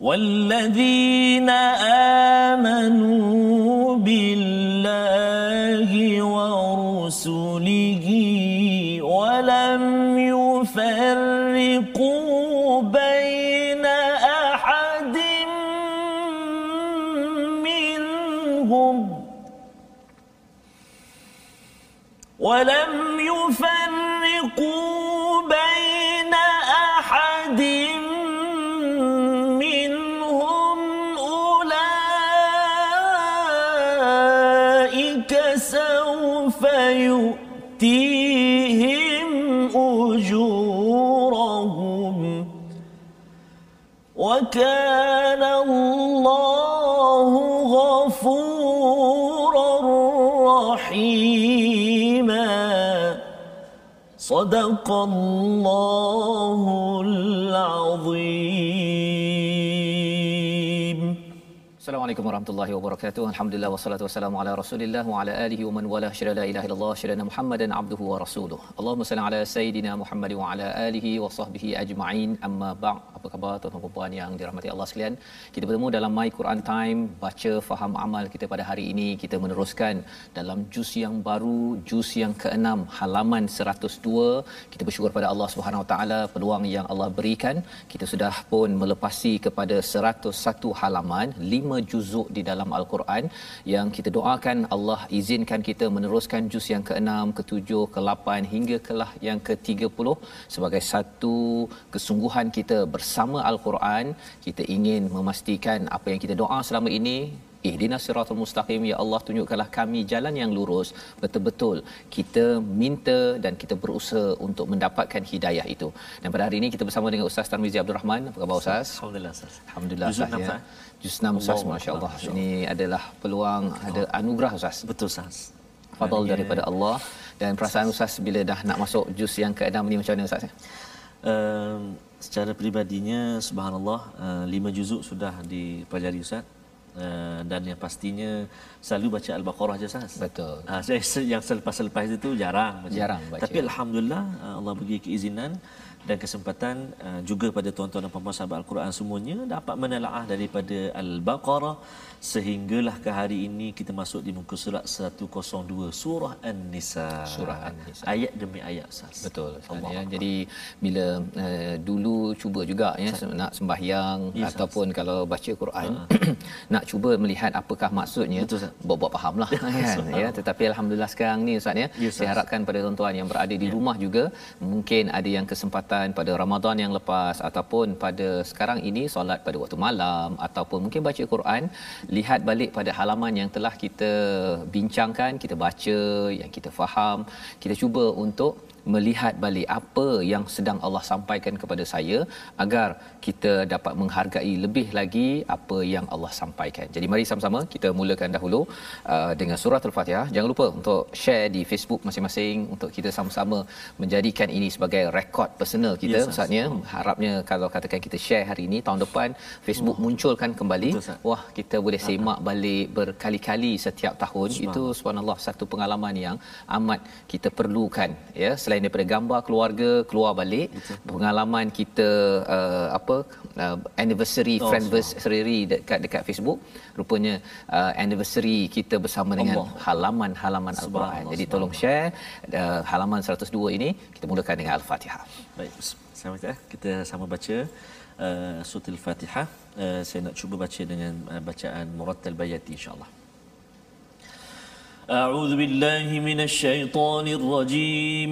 والذين آمنوا بالله ورسله ولم يفرقوا بين أحد منهم ولم وكان الله غفورا رحيما. صدق الله العظيم. Assalamualaikum warahmatullahi wabarakatuh. Alhamdulillah wassalatu wassalamu ala Rasulillah wa ala alihi wa man wala syada la ilaha illallah syada Muhammadan abduhu wa rasuluh. Allahumma salli ala sayidina Muhammad wa ala alihi wa sahbihi ajma'in. Amma ba'd. Apa khabar tuan-tuan dan puan yang dirahmati Allah sekalian? Kita bertemu dalam My Quran Time, baca faham amal kita pada hari ini. Kita meneruskan dalam juz yang baru, juz yang ke-6, halaman 102. Kita bersyukur pada Allah Subhanahu wa taala peluang yang Allah berikan. Kita sudah pun melepasi kepada 101 halaman, 5 juzuk di dalam Al-Quran yang kita doakan Allah izinkan kita meneruskan juz yang ke-6, ke-7, ke-8 hingga kelah yang ke-30 sebagai satu kesungguhan kita bersama Al-Quran. Kita ingin memastikan apa yang kita doa selama ini Ihdinas siratal mustaqim ya Allah tunjukkanlah kami jalan yang lurus betul-betul kita minta dan kita berusaha untuk mendapatkan hidayah itu dan pada hari ini kita bersama dengan Ustaz Tarmizi Abdul Rahman apa khabar Ustaz Alhamdulillah Ustaz. Alhamdulillah Ustaz ya. Juz 6 Ustaz Allah masya-Allah. Akbar, Ini adalah peluang ada anugerah Ustaz. Betul Ustaz. Fadal daripada Allah dan perasaan Ustaz bila dah nak masuk juz yang ke-6 ni macam mana Ustaz? Um, secara peribadinya subhanallah uh, lima juzuk sudah dipelajari Ustaz. Uh, dan yang pastinya selalu baca al-Baqarah je Ustaz. Betul. Uh, saya yang selepas-selepas itu jarang baca. Jarang baca. Tapi alhamdulillah uh, Allah bagi keizinan dan kesempatan uh, juga pada tuan-tuan dan puan-puan sahabat Al-Quran semuanya dapat menelaah daripada Al-Baqarah sehinggalah ke hari ini kita masuk di muka surat 102 surah An-Nisa. Surah An-Nisa. Ayat demi ayat Ustaz. Betul Allah ya. Jadi bila uh, dulu cuba juga ya nak sembahyang Ya, ataupun kalau baca Quran nak cuba melihat apakah maksudnya Betul, buat-buat fahamlah kan ya. Tetapi alhamdulillah sekarang ni Ustaz ya Ya, saya harapkan pada tuan-tuan yang berada di rumah juga mungkin ada yang kesempatan pada Ramadan yang lepas ataupun pada sekarang ini solat pada waktu malam ataupun mungkin baca Quran lihat balik pada halaman yang telah kita bincangkan kita baca yang kita faham kita cuba untuk melihat balik apa yang sedang Allah sampaikan kepada saya agar kita dapat menghargai lebih lagi apa yang Allah sampaikan. Jadi mari sama-sama kita mulakan dahulu uh, dengan surah Al-Fatihah. Jangan lupa untuk share di Facebook masing-masing untuk kita sama-sama menjadikan ini sebagai rekod personal kita Yes, Ustaznya. Harapnya kalau katakan kita share hari ini tahun depan Facebook munculkan kembali. Betul. Wah, kita boleh semak balik berkali-kali setiap tahun. Itu subhanallah satu pengalaman yang amat kita perlukan ya selain daripada gambar keluarga keluar balik Betul. pengalaman kita uh, apa uh, anniversary Oh, friendversary dekat dekat Facebook rupanya uh, anniversary kita bersama dengan Allah. halaman-halaman al-Quran. Subhanallah, Jadi tolong share uh, halaman 102 ini kita mulakan dengan al-Fatihah. Baik, sama kita kita sama baca uh, surah Al-Fatihah. Uh, saya nak cuba baca dengan uh, bacaan Murattal Bayati insya-Allah. أعوذ بالله من الشيطان الرجيم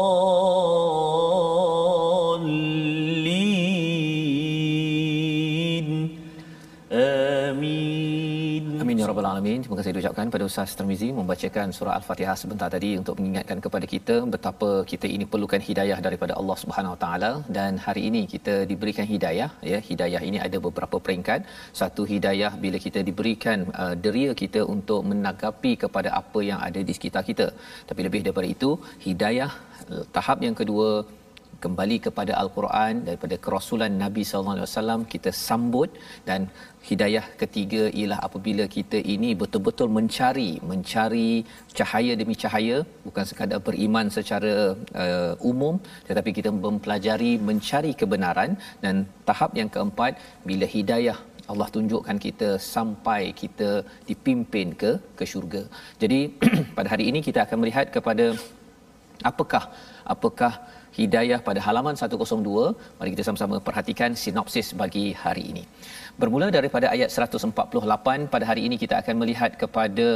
Alamin. Terima kasih diucapkan pada Ustaz Termizi membacakan surah Al-Fatihah sebentar tadi untuk mengingatkan kepada kita betapa kita ini perlukan hidayah daripada Allah Subhanahu Wa Taala dan hari ini kita diberikan hidayah ya. Hidayah ini ada beberapa peringkat. Satu hidayah bila kita diberikan uh, deria kita untuk menanggapi kepada apa yang ada di sekitar kita. Tapi lebih daripada itu, hidayah uh, tahap yang kedua kembali kepada al-Quran daripada kerasulan Nabi sallallahu alaihi wasallam kita sambut dan hidayah ketiga ialah apabila kita ini betul-betul mencari mencari cahaya demi cahaya bukan sekadar beriman secara uh, umum tetapi kita mempelajari mencari kebenaran dan tahap yang keempat bila hidayah Allah tunjukkan kita sampai kita dipimpin ke ke syurga. Jadi pada hari ini kita akan melihat kepada apakah apakah hidayah pada halaman 102 mari kita sama-sama perhatikan sinopsis bagi hari ini. Bermula daripada ayat 148 pada hari ini kita akan melihat kepada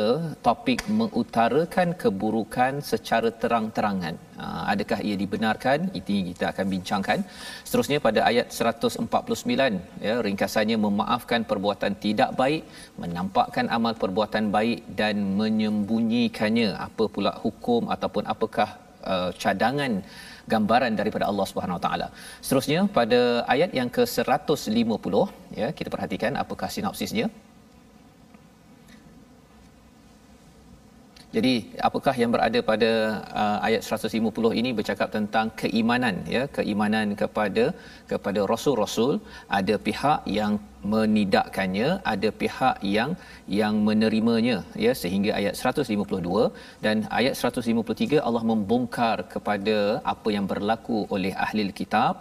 topik mengutarakan keburukan secara terang-terangan. Ha, adakah ia dibenarkan? Ini kita akan bincangkan. Seterusnya pada ayat 149 ya ringkasannya memaafkan perbuatan tidak baik menampakkan amal perbuatan baik dan menyembunyikannya. Apa pula hukum ataupun apakah uh, cadangan gambaran daripada Allah Subhanahu Wa Taala. Seterusnya pada ayat yang ke-150 ya kita perhatikan apakah sinopsisnya. Jadi apakah yang berada pada uh, ayat 150 ini bercakap tentang keimanan ya keimanan kepada kepada rasul-rasul ada pihak yang menidakkannya ada pihak yang yang menerimanya ya sehingga ayat 152 dan ayat 153 Allah membongkar kepada apa yang berlaku oleh ahli kitab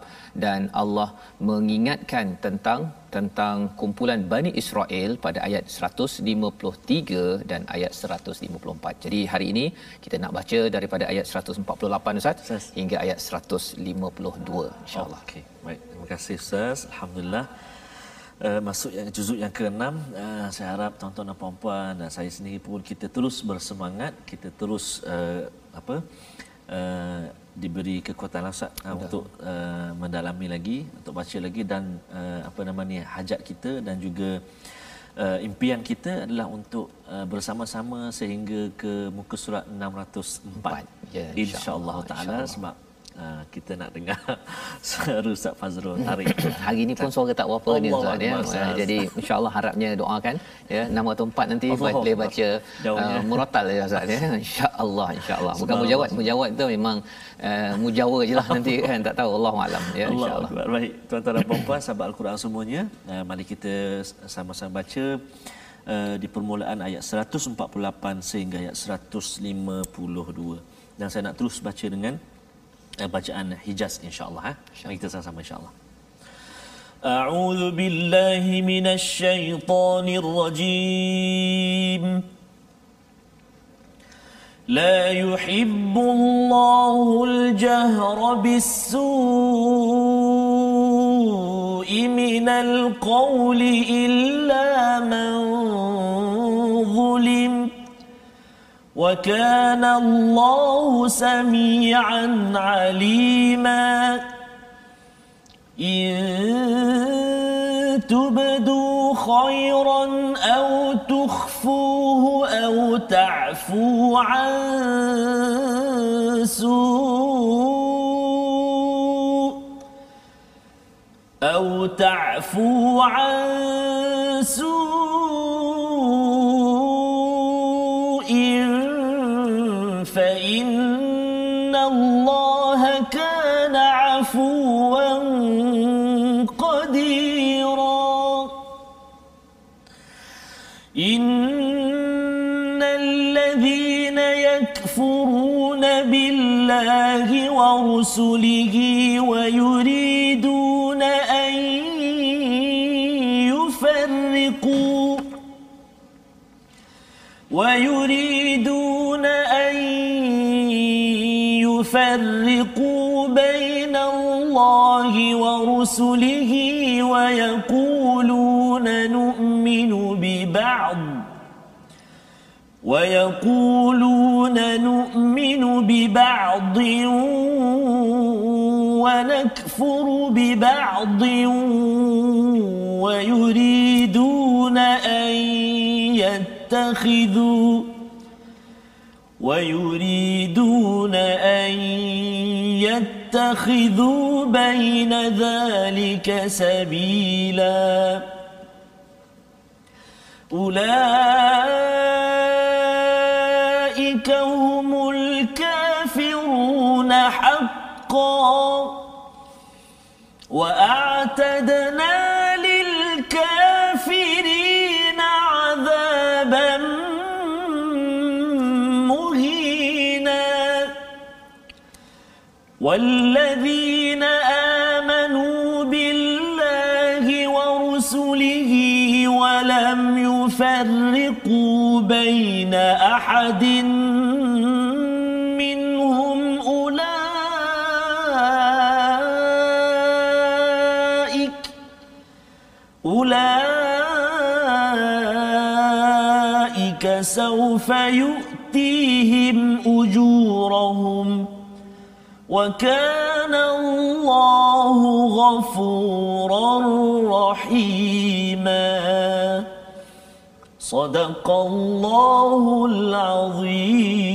dan Allah mengingatkan tentang tentang kumpulan Bani Israel pada ayat 153 dan ayat 154. Jadi hari ini kita nak baca daripada ayat 148 Ustaz Ustaz. hingga ayat 152 insya-Allah. Okey. Baik, terima kasih Ustaz. Alhamdulillah. Uh, masuk yang juzuk yang ke-6 uh, saya harap tuan-tuan dan puan-puan dan saya sendiri pun kita terus bersemangat kita terus uh, apa uh, diberi kekuatan Ustaz uh, untuk uh, mendalami lagi untuk baca lagi dan uh, apa nama ni hajat kita dan juga uh, impian kita adalah untuk uh, bersama-sama sehingga ke muka surat 604 ya, insya-Allah insya taala sebab Uh, kita nak dengar suara Ustaz Fazrul tarik. Hari ini pun suara tak apa ni Ustaz ya. Uh, jadi insya-Allah harapnya doakan ya 6 atau 4 nanti Allah boleh baca uh, muratal ya Ustaz ya. Insya-Allah insya-Allah. Bukan mujawad, mujawad tu memang uh, mujawa je lah nanti kan tak tahu Allah alam ya insya-Allah. Baik tuan-tuan dan puan-puan sahabat Al-Quran semuanya, uh, mari kita sama-sama baca uh, di permulaan ayat 148 sehingga ayat 152. Dan saya nak terus baca dengan bacaan Hijaz insya-Allah eh. Mari kita sama-sama insya-Allah. أعوذ بالله من الشيطان الرجيم لا يحب الله الجهر بالسوء من القول إلا من ظلم وكان الله سميعا عليما. إن تبدوا خيرا أو تخفوه أو تعفو عن سوء أو تعفو عن سوء الله كان عفوا قديرا. إن الذين يكفرون بالله ورسله ويريدون أن يفرقوا ويريدون يفرقوا بين الله ورسله ويقولون نؤمن ببعض ويقولون نؤمن ببعض ونكفر ببعض ويريدون أن يتخذوا ويريدون أن يتخذوا بين ذلك سبيلا. أولئك هم الكافرون حقا. وأعتدنا والذين آمنوا بالله ورسله ولم يفرقوا بين أحد منهم أولئك أولئك سوف يؤتيهم أجورهم وكان الله غفورا رحيما. صدق الله العظيم.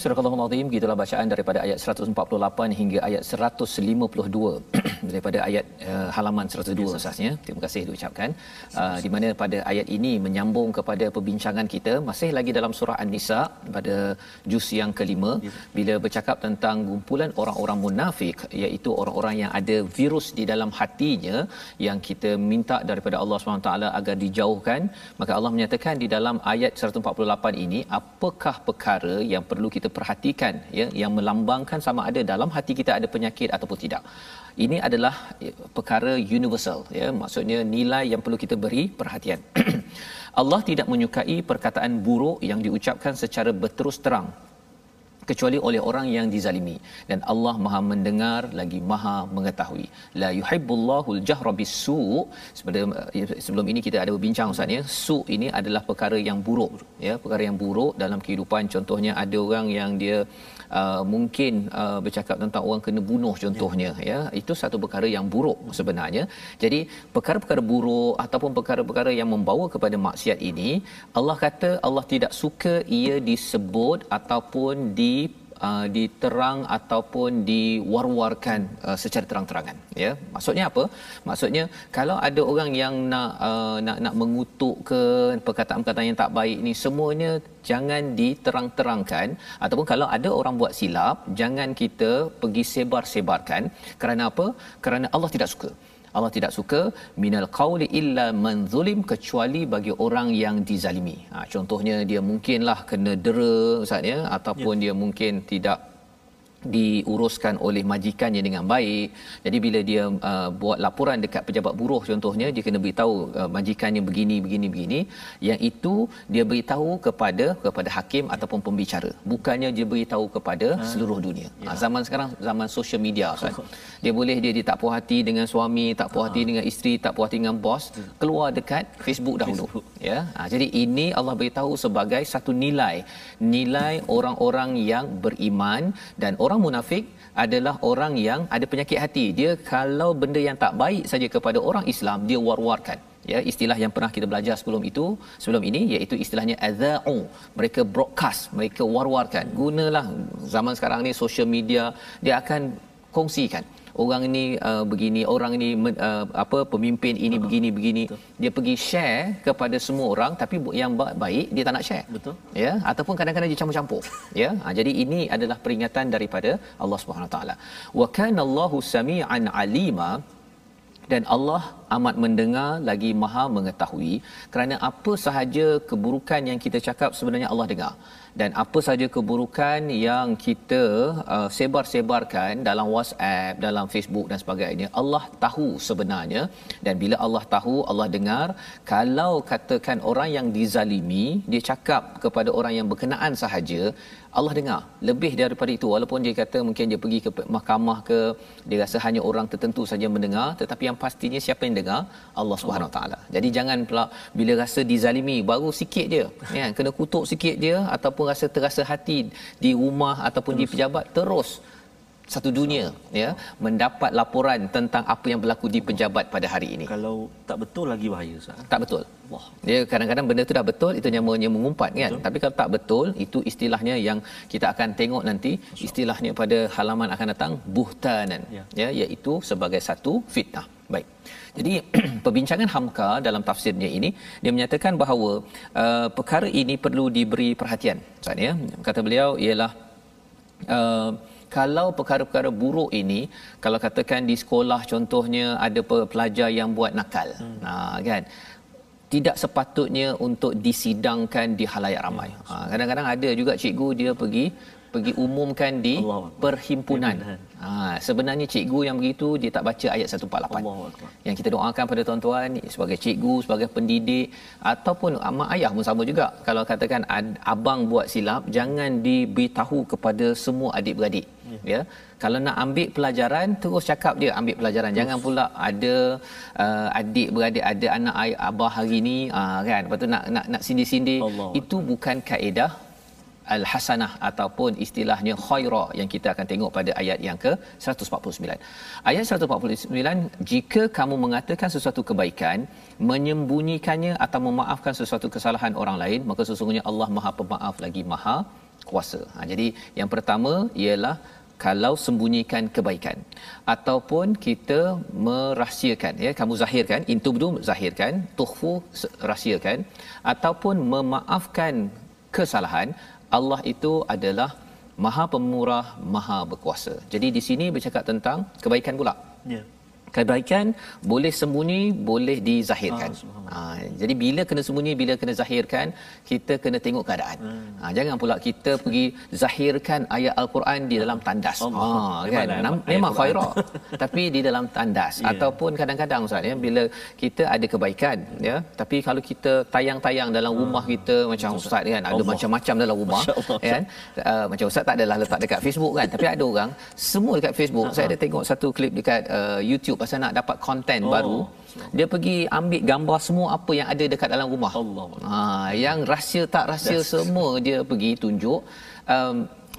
Surah Al-Azim gitulah bacaan daripada ayat 148 hingga ayat 152 daripada ayat uh, halaman 102 asasnya. Terima kasih diucapkan. Uh, di mana pada ayat ini menyambung kepada perbincangan kita masih lagi dalam surah An-Nisa pada juz yang kelima bila bercakap tentang kumpulan orang-orang munafik iaitu orang-orang yang ada virus di dalam hatinya yang kita minta daripada Allah SWT agar dijauhkan. Maka Allah menyatakan di dalam ayat 148 ini apakah perkara yang perlu kita perhatikan ya yang melambangkan sama ada dalam hati kita ada penyakit ataupun tidak. Ini adalah ya, perkara universal ya maksudnya nilai yang perlu kita beri perhatian. Allah tidak menyukai perkataan buruk yang diucapkan secara berterus terang kecuali oleh orang yang dizalimi. Dan Allah Maha mendengar lagi Maha mengetahui. La yuhibbullahu al-jahra bis-su. Sebelum sebelum ini kita ada berbincang ustaz ya. Su ini adalah perkara yang buruk ya. Perkara yang buruk dalam kehidupan. Contohnya ada orang yang dia uh, mungkin uh, bercakap tentang orang kena bunuh contohnya ya. ya itu satu perkara yang buruk sebenarnya. Jadi perkara-perkara buruk ataupun perkara-perkara yang membawa kepada maksiat ini Allah kata Allah tidak suka ia disebut ataupun di uh, diterang ataupun diwar-warkan uh, secara terang-terangan ya. Maksudnya apa? Maksudnya kalau ada orang yang nak uh, nak nak mengutuk ke perkataan-perkataan yang tak baik ni semuanya jangan diterang-terangkan. Ataupun kalau ada orang buat silap jangan kita pergi sebar-sebarkan. Kerana apa? Kerana Allah tidak suka Allah tidak suka minal qauli illa man zulim kecuali bagi orang yang dizalimi. Ha, contohnya dia mungkinlah kena dera ustaz ya ataupun ya. dia mungkin tidak diuruskan oleh majikannya dengan baik. Jadi bila dia uh, buat laporan dekat pejabat buruh contohnya dia kena beritahu uh, majikannya begini begini begini yang itu dia beritahu kepada kepada hakim ataupun pembicara. Bukannya dia beritahu kepada ha. seluruh dunia. Ya. Ha, zaman sekarang zaman social media kan. Dia boleh dia, dia tak puas hati dengan suami, tak puas hati ha. dengan isteri, tak puas hati dengan bos, keluar dekat Facebook dahulu. Facebook. Ya. Ha, jadi ini Allah beritahu sebagai satu nilai nilai orang-orang yang beriman dan orang orang munafik adalah orang yang ada penyakit hati. Dia kalau benda yang tak baik saja kepada orang Islam, dia war-warkan. Ya, istilah yang pernah kita belajar sebelum itu, sebelum ini iaitu istilahnya adza'u. Mereka broadcast, mereka war-warkan. Gunalah zaman sekarang ni social media, dia akan kongsikan orang ini uh, begini orang ini uh, apa pemimpin ini uh begini begini. Betul. dia pergi share kepada semua orang tapi yang baik dia tak nak share. Betul. Ya ataupun kadang-kadang dia campur-campur. Ya ha, jadi ini adalah peringatan daripada Allah Subhanahu taala. Wa kana Allahu samian alima dan Allah amat mendengar lagi maha mengetahui. Kerana apa sahaja keburukan yang kita cakap sebenarnya Allah dengar dan apa saja keburukan yang kita uh, sebar-sebarkan dalam WhatsApp, dalam Facebook dan sebagainya, Allah tahu sebenarnya dan bila Allah tahu, Allah dengar. Kalau katakan orang yang dizalimi, dia cakap kepada orang yang berkenaan sahaja, Allah dengar lebih daripada itu walaupun dia kata mungkin dia pergi ke mahkamah ke dia rasa hanya orang tertentu saja mendengar tetapi yang pastinya siapa yang dengar Allah Subhanahu taala. Jadi jangan pula bila rasa dizalimi baru sikit dia ya kena kutuk sikit dia ataupun rasa terasa hati di rumah ataupun terus. di pejabat terus satu dunia ya mendapat laporan tentang apa yang berlaku di pejabat pada hari ini. Kalau tak betul lagi bahaya Ustaz. Tak betul. Wah, dia kadang-kadang benda tu dah betul itu namanya mengumpat kan. Betul. Tapi kalau tak betul itu istilahnya yang kita akan tengok nanti istilahnya pada halaman akan datang buhtanan ya, ya iaitu sebagai satu fitnah. Baik. Jadi perbincangan Hamka dalam tafsirnya ini dia menyatakan bahawa uh, perkara ini perlu diberi perhatian. Ustaz ya. Kata beliau ialah uh, kalau perkara-perkara buruk ini kalau katakan di sekolah contohnya ada pelajar yang buat nakal hmm. nah kan tidak sepatutnya untuk disidangkan di halayak ramai. Ya, ha, kadang-kadang ada juga cikgu dia pergi pergi umumkan di Allah perhimpunan. Ha, sebenarnya cikgu yang begitu dia tak baca ayat 148. Allah yang kita doakan pada tuan-tuan sebagai cikgu, sebagai pendidik ataupun mak ayah pun sama juga. Kalau katakan abang buat silap, jangan diberitahu kepada semua adik-beradik. Ya. Kalau nak ambil pelajaran terus cakap dia ambil pelajaran. Jangan pula ada uh, adik beradik ada anak ayah abah hari ni uh, kan. Lepas tu nak nak nak sindir-sindir. Itu bukan kaedah al-hasanah ataupun istilahnya khaira yang kita akan tengok pada ayat yang ke 149. Ayat 149 jika kamu mengatakan sesuatu kebaikan menyembunyikannya atau memaafkan sesuatu kesalahan orang lain maka sesungguhnya Allah Maha Pemaaf lagi Maha Kuasa. Ha, jadi yang pertama ialah kalau sembunyikan kebaikan ataupun kita merahsiakan ya kamu zahirkan intubdu zahirkan tuhfu rahsiakan ataupun memaafkan kesalahan Allah itu adalah Maha Pemurah, Maha Berkuasa. Jadi di sini bercakap tentang kebaikan pula. Ya. Yeah kebaikan boleh sembunyi boleh dizahirkan. Ha, jadi bila kena sembunyi bila kena zahirkan kita kena tengok keadaan. Hmm. ha, jangan pula kita pergi zahirkan ayat al-Quran di dalam tandas. Ha, kan? Memang, memang khaira tapi di dalam tandas. Yeah. ataupun kadang-kadang ustaz ya bila kita ada kebaikan ya tapi kalau kita tayang-tayang dalam rumah hmm. kita macam ustaz. Kan ada Allah. macam-macam dalam rumah ya kan? Uh, macam ustaz tak adalah letak dekat Facebook kan tapi ada orang semua dekat Facebook. Saya ada tengok satu klip dekat uh, YouTube pasal nak dapat konten oh. baru dia pergi ambil gambar semua apa yang ada dekat dalam rumah Allah. Ha yang rahsia tak rahsia That's... semua dia pergi tunjuk um,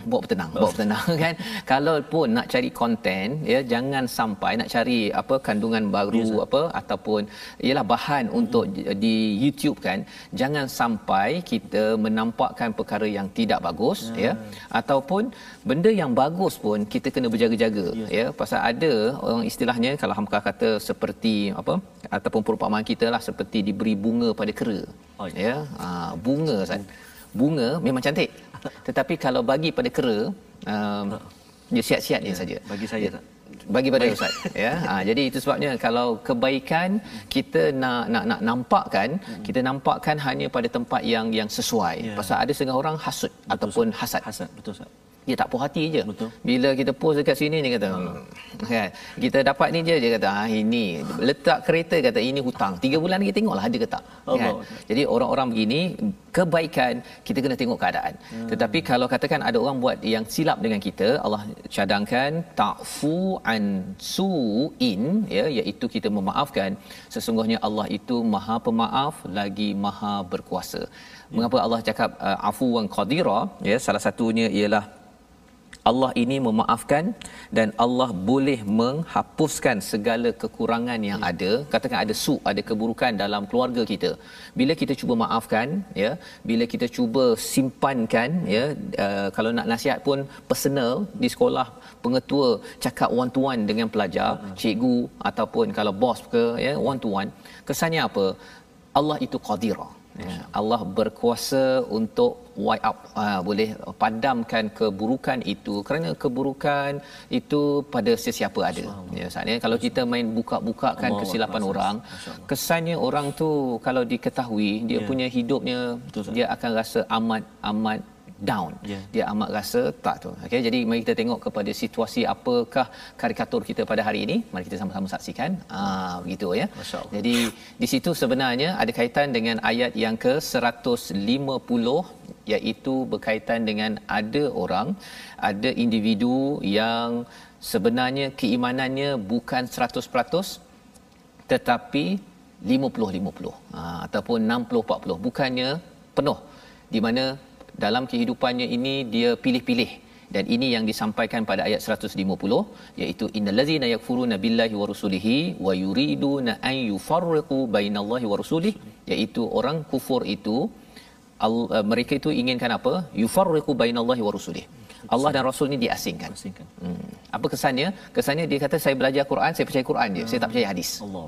bawa bertenang bawa bertenang kan kalau pun nak cari konten ya jangan sampai nak cari apa kandungan baru yes, apa ataupun ialah bahan hmm. untuk di YouTube kan jangan sampai kita menampakkan perkara yang tidak bagus hmm. ya ataupun benda yang bagus pun kita kena berjaga-jaga yes. ya pasal ada orang istilahnya kalau hamka kata seperti apa ataupun perumpamaan kita lah seperti diberi bunga pada kera oh, ya, ya. Ha, bunga kan bunga memang cantik tetapi kalau bagi pada kera um, dia siap-siap dia ya, saja. bagi saya tak bagi pada Baik. ustaz ya. Ha, jadi itu sebabnya kalau kebaikan kita nak nak nak nampakkan hmm. kita nampakkan hanya pada tempat yang yang sesuai. Ya. pasal ada setengah orang hasut betul, ataupun hasad. Hasad betul ustaz dia tak puas hati je. Betul. Bila kita post dekat sini dia kata, hmm. kan. Kita dapat ni je dia kata, ah ini letak kereta kata ini hutang. Tiga bulan lagi tengoklah ada ke tak. Kan? Jadi orang-orang begini kebaikan kita kena tengok keadaan. Hmm. Tetapi kalau katakan ada orang buat yang silap dengan kita, Allah cadangkan ta'fu an su'in ya iaitu kita memaafkan. Sesungguhnya Allah itu Maha Pemaaf lagi Maha Berkuasa. Ya. Mengapa Allah cakap uh, afuwan qadira ya salah satunya ialah Allah ini memaafkan dan Allah boleh menghapuskan segala kekurangan yang ya. ada katakan ada su ada keburukan dalam keluarga kita bila kita cuba maafkan ya bila kita cuba simpankan ya uh, kalau nak nasihat pun personal di sekolah pengetua cakap one to one dengan pelajar uh-huh. cikgu ataupun kalau bos ke ya one to one kesannya apa Allah itu qadira Ya, Allah berkuasa untuk wipe up uh, boleh padamkan keburukan itu kerana keburukan itu pada sesiapa ada. Ya saatnya kalau kita main buka-bukakan Allah kesilapan Allah. orang, kesannya orang tu kalau diketahui dia Ya. punya hidupnya Betul, dia akan rasa amat amat down. Ya. Dia amat rasa tak tu. Okey, jadi mari kita tengok kepada situasi apakah karikatur kita pada hari ini. Mari kita sama-sama saksikan. Ah begitu ya. Jadi di situ sebenarnya ada kaitan dengan ayat yang ke-150 iaitu berkaitan dengan ada orang, ada individu yang sebenarnya keimanannya bukan 100% tetapi 50-50 ha, ataupun 60-40 bukannya penuh di mana dalam kehidupannya ini dia pilih-pilih dan ini yang disampaikan pada ayat 150 iaitu innallazina yakfuruna billahi wa rusulihi wa yuriduna an yufarriqu bainallahi wa rusulihi iaitu orang kufur itu al- uh, mereka itu inginkan apa yufarriqu bainallahi wa rusulihi Allah dan Rasul ni diasingkan. Asingkan. Hmm. Apa kesannya? Kesannya dia kata saya belajar Quran, saya percaya Quran je. Saya tak percaya hadis Allah.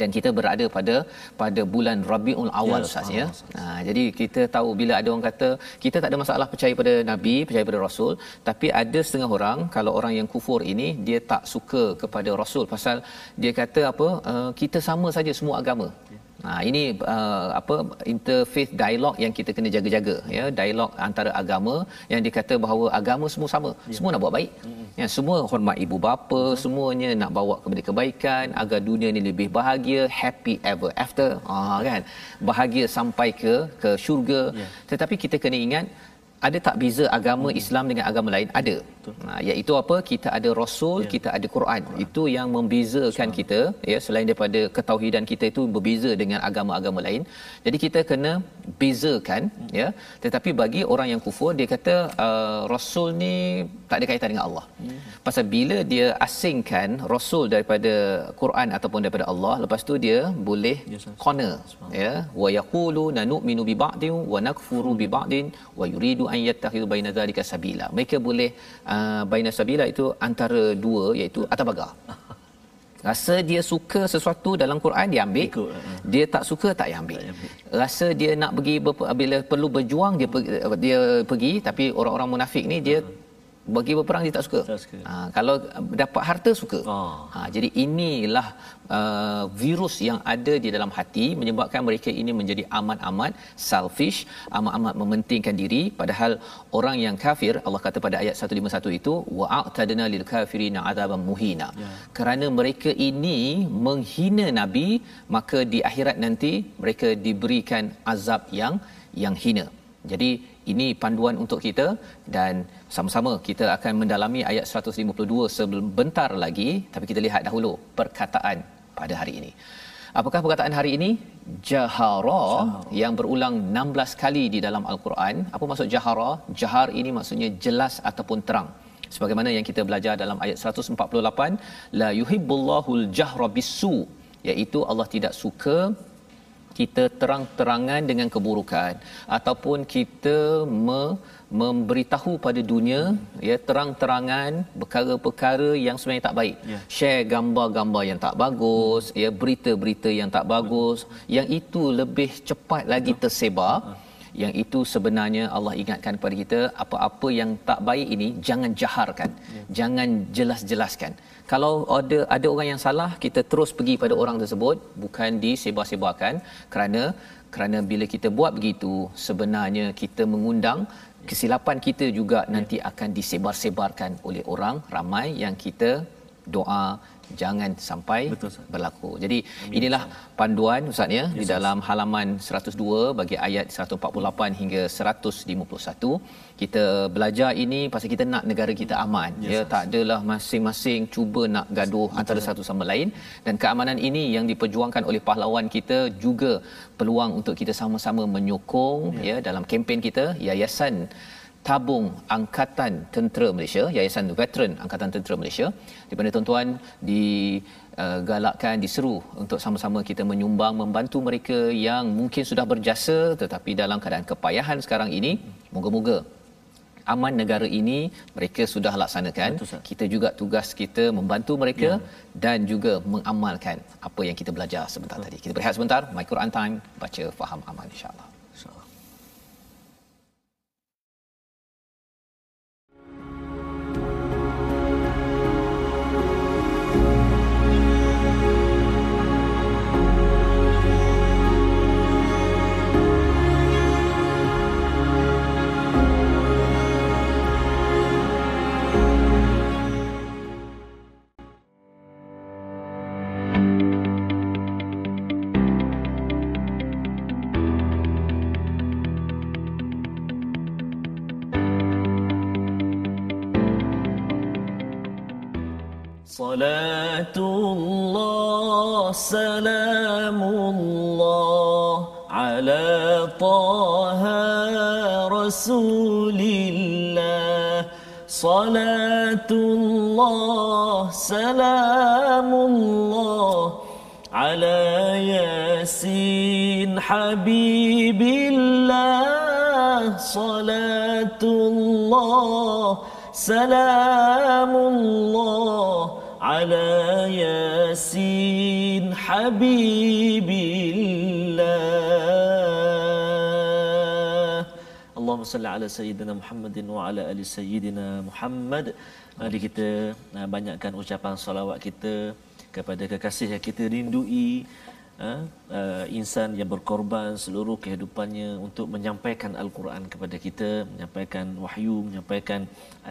Dan kita berada pada pada bulan Rabiul Awal Ya, Ustaz ya. Ha, jadi kita tahu bila ada orang kata kita tak ada masalah percaya pada nabi, percaya pada rasul, tapi ada setengah orang kalau orang yang kufur ini dia tak suka kepada rasul. Pasal dia kata apa uh, kita sama saja semua agama. Ha ini uh, apa interfaith dialog yang kita kena jaga-jaga ya? Dialog antara agama yang dikata bahawa agama semua sama. Ya. semua nak buat baik. Ya semua hormat ibu bapa hmm. semuanya nak bawa kepada kebaikan agar dunia ni lebih bahagia happy ever after ah kan bahagia sampai ke ke syurga Ya. tetapi kita kena ingat ada tak beza agama Hmm. Islam dengan agama lain ada ha, iaitu apa? Kita ada rasul Ya. kita ada Quran. Itu yang membezakan kita ya selain daripada ketauhidan kita itu berbeza dengan agama-agama lain. Jadi kita kena bezakan ya. Tetapi bagi orang yang kufur dia kata uh, rasul ni tak ada kaitan dengan Allah. Pasal bila dia asingkan rasul daripada Quran ataupun daripada Allah lepas tu dia boleh Ya, corner ya. Wa yaqulu nanu'minu bi ba'din wa nakfuru bi ba'din wa yuridu an yattakhidhu baina dhalika sabila. Mereka boleh uh, baina sabila itu antara dua iaitu atas pagar rasa dia suka sesuatu dalam Quran dia ambil Ikut, uh-huh. dia tak suka tak payah ambil rasa dia nak pergi ber- bila perlu berjuang dia pergi, dia pergi tapi orang-orang munafik ni dia bagi berperang dia tak suka. Tak suka. Ha, kalau dapat harta suka. Oh. Ha, jadi inilah uh, virus yang ada di dalam hati menyebabkan mereka ini menjadi amat-amat selfish, amat-amat mementingkan diri padahal orang yang kafir Allah kata pada ayat 151 itu wa'atadna lil kafirina azaban muhina. Ya. Kerana mereka ini menghina nabi maka di akhirat nanti mereka diberikan azab yang yang hina. Jadi ini panduan untuk kita dan sama-sama kita akan mendalami ayat 152 sebentar lagi tapi kita lihat dahulu perkataan pada hari ini. Apakah perkataan hari ini? Jahara yang berulang 16 kali di dalam al-Quran. Apa maksud jahara? Jahar ini maksudnya jelas ataupun terang. Sebagaimana yang kita belajar dalam ayat 148, la yuhibbullahul jahra bisu, iaitu Allah tidak suka kita terang-terangan dengan keburukan ataupun kita me, memberitahu pada dunia ya terang-terangan perkara-perkara yang sebenarnya tak baik. Ya. share gambar-gambar yang tak bagus ya berita-berita yang tak bagus yang itu lebih cepat lagi tersebar. Yang itu sebenarnya Allah ingatkan kepada kita apa-apa yang tak baik ini jangan jaharkan jangan jelas-jelaskan kalau ada ada orang yang salah kita terus pergi pada orang tersebut. Bukan disebar-sebarkan. Kerana kerana bila kita buat begitu sebenarnya kita mengundang kesilapan kita juga nanti akan disebar-sebarkan oleh orang ramai yang kita doa jangan sampai Betul, Ustaz. berlaku. Jadi inilah panduan Ustaz ya di dalam halaman 102 bagi ayat 148 hingga 151 kita belajar ini pasal kita nak negara kita aman Yes, ya. Tak adalah masing-masing cuba nak gaduh antara satu sama lain. Dan keamanan ini yang diperjuangkan oleh pahlawan kita juga peluang untuk kita sama-sama menyokong ya dalam kempen kita yayasan tabung Angkatan Tentera Malaysia, Yayasan Veteran Angkatan Tentera Malaysia, di mana tuan-tuan digalakkan, diseru untuk sama-sama kita menyumbang membantu mereka yang mungkin sudah berjasa tetapi dalam keadaan kepayahan sekarang ini, moga-moga aman negara ini mereka sudah laksanakan. Betul, kita juga tugas kita membantu mereka Ya. dan juga mengamalkan apa yang kita belajar sebentar tadi. Kita berehat sebentar. My Quran time. Baca faham amal insyaallah InsyaAllah. صلاة الله سلام الله على طه رسول الله صلاة الله سلام الله على ياسين حبيب الله صلاة الله سلام الله على ياسين حبيب الله اللهم صل على سيدنا محمد وعلى ال سيدنا محمد mari kita uh, banyakkan ucapan salawat kita kepada kekasih yang kita rindui uh, uh, insan yang berkorban seluruh kehidupannya untuk menyampaikan al-Quran kepada kita menyampaikan wahyu menyampaikan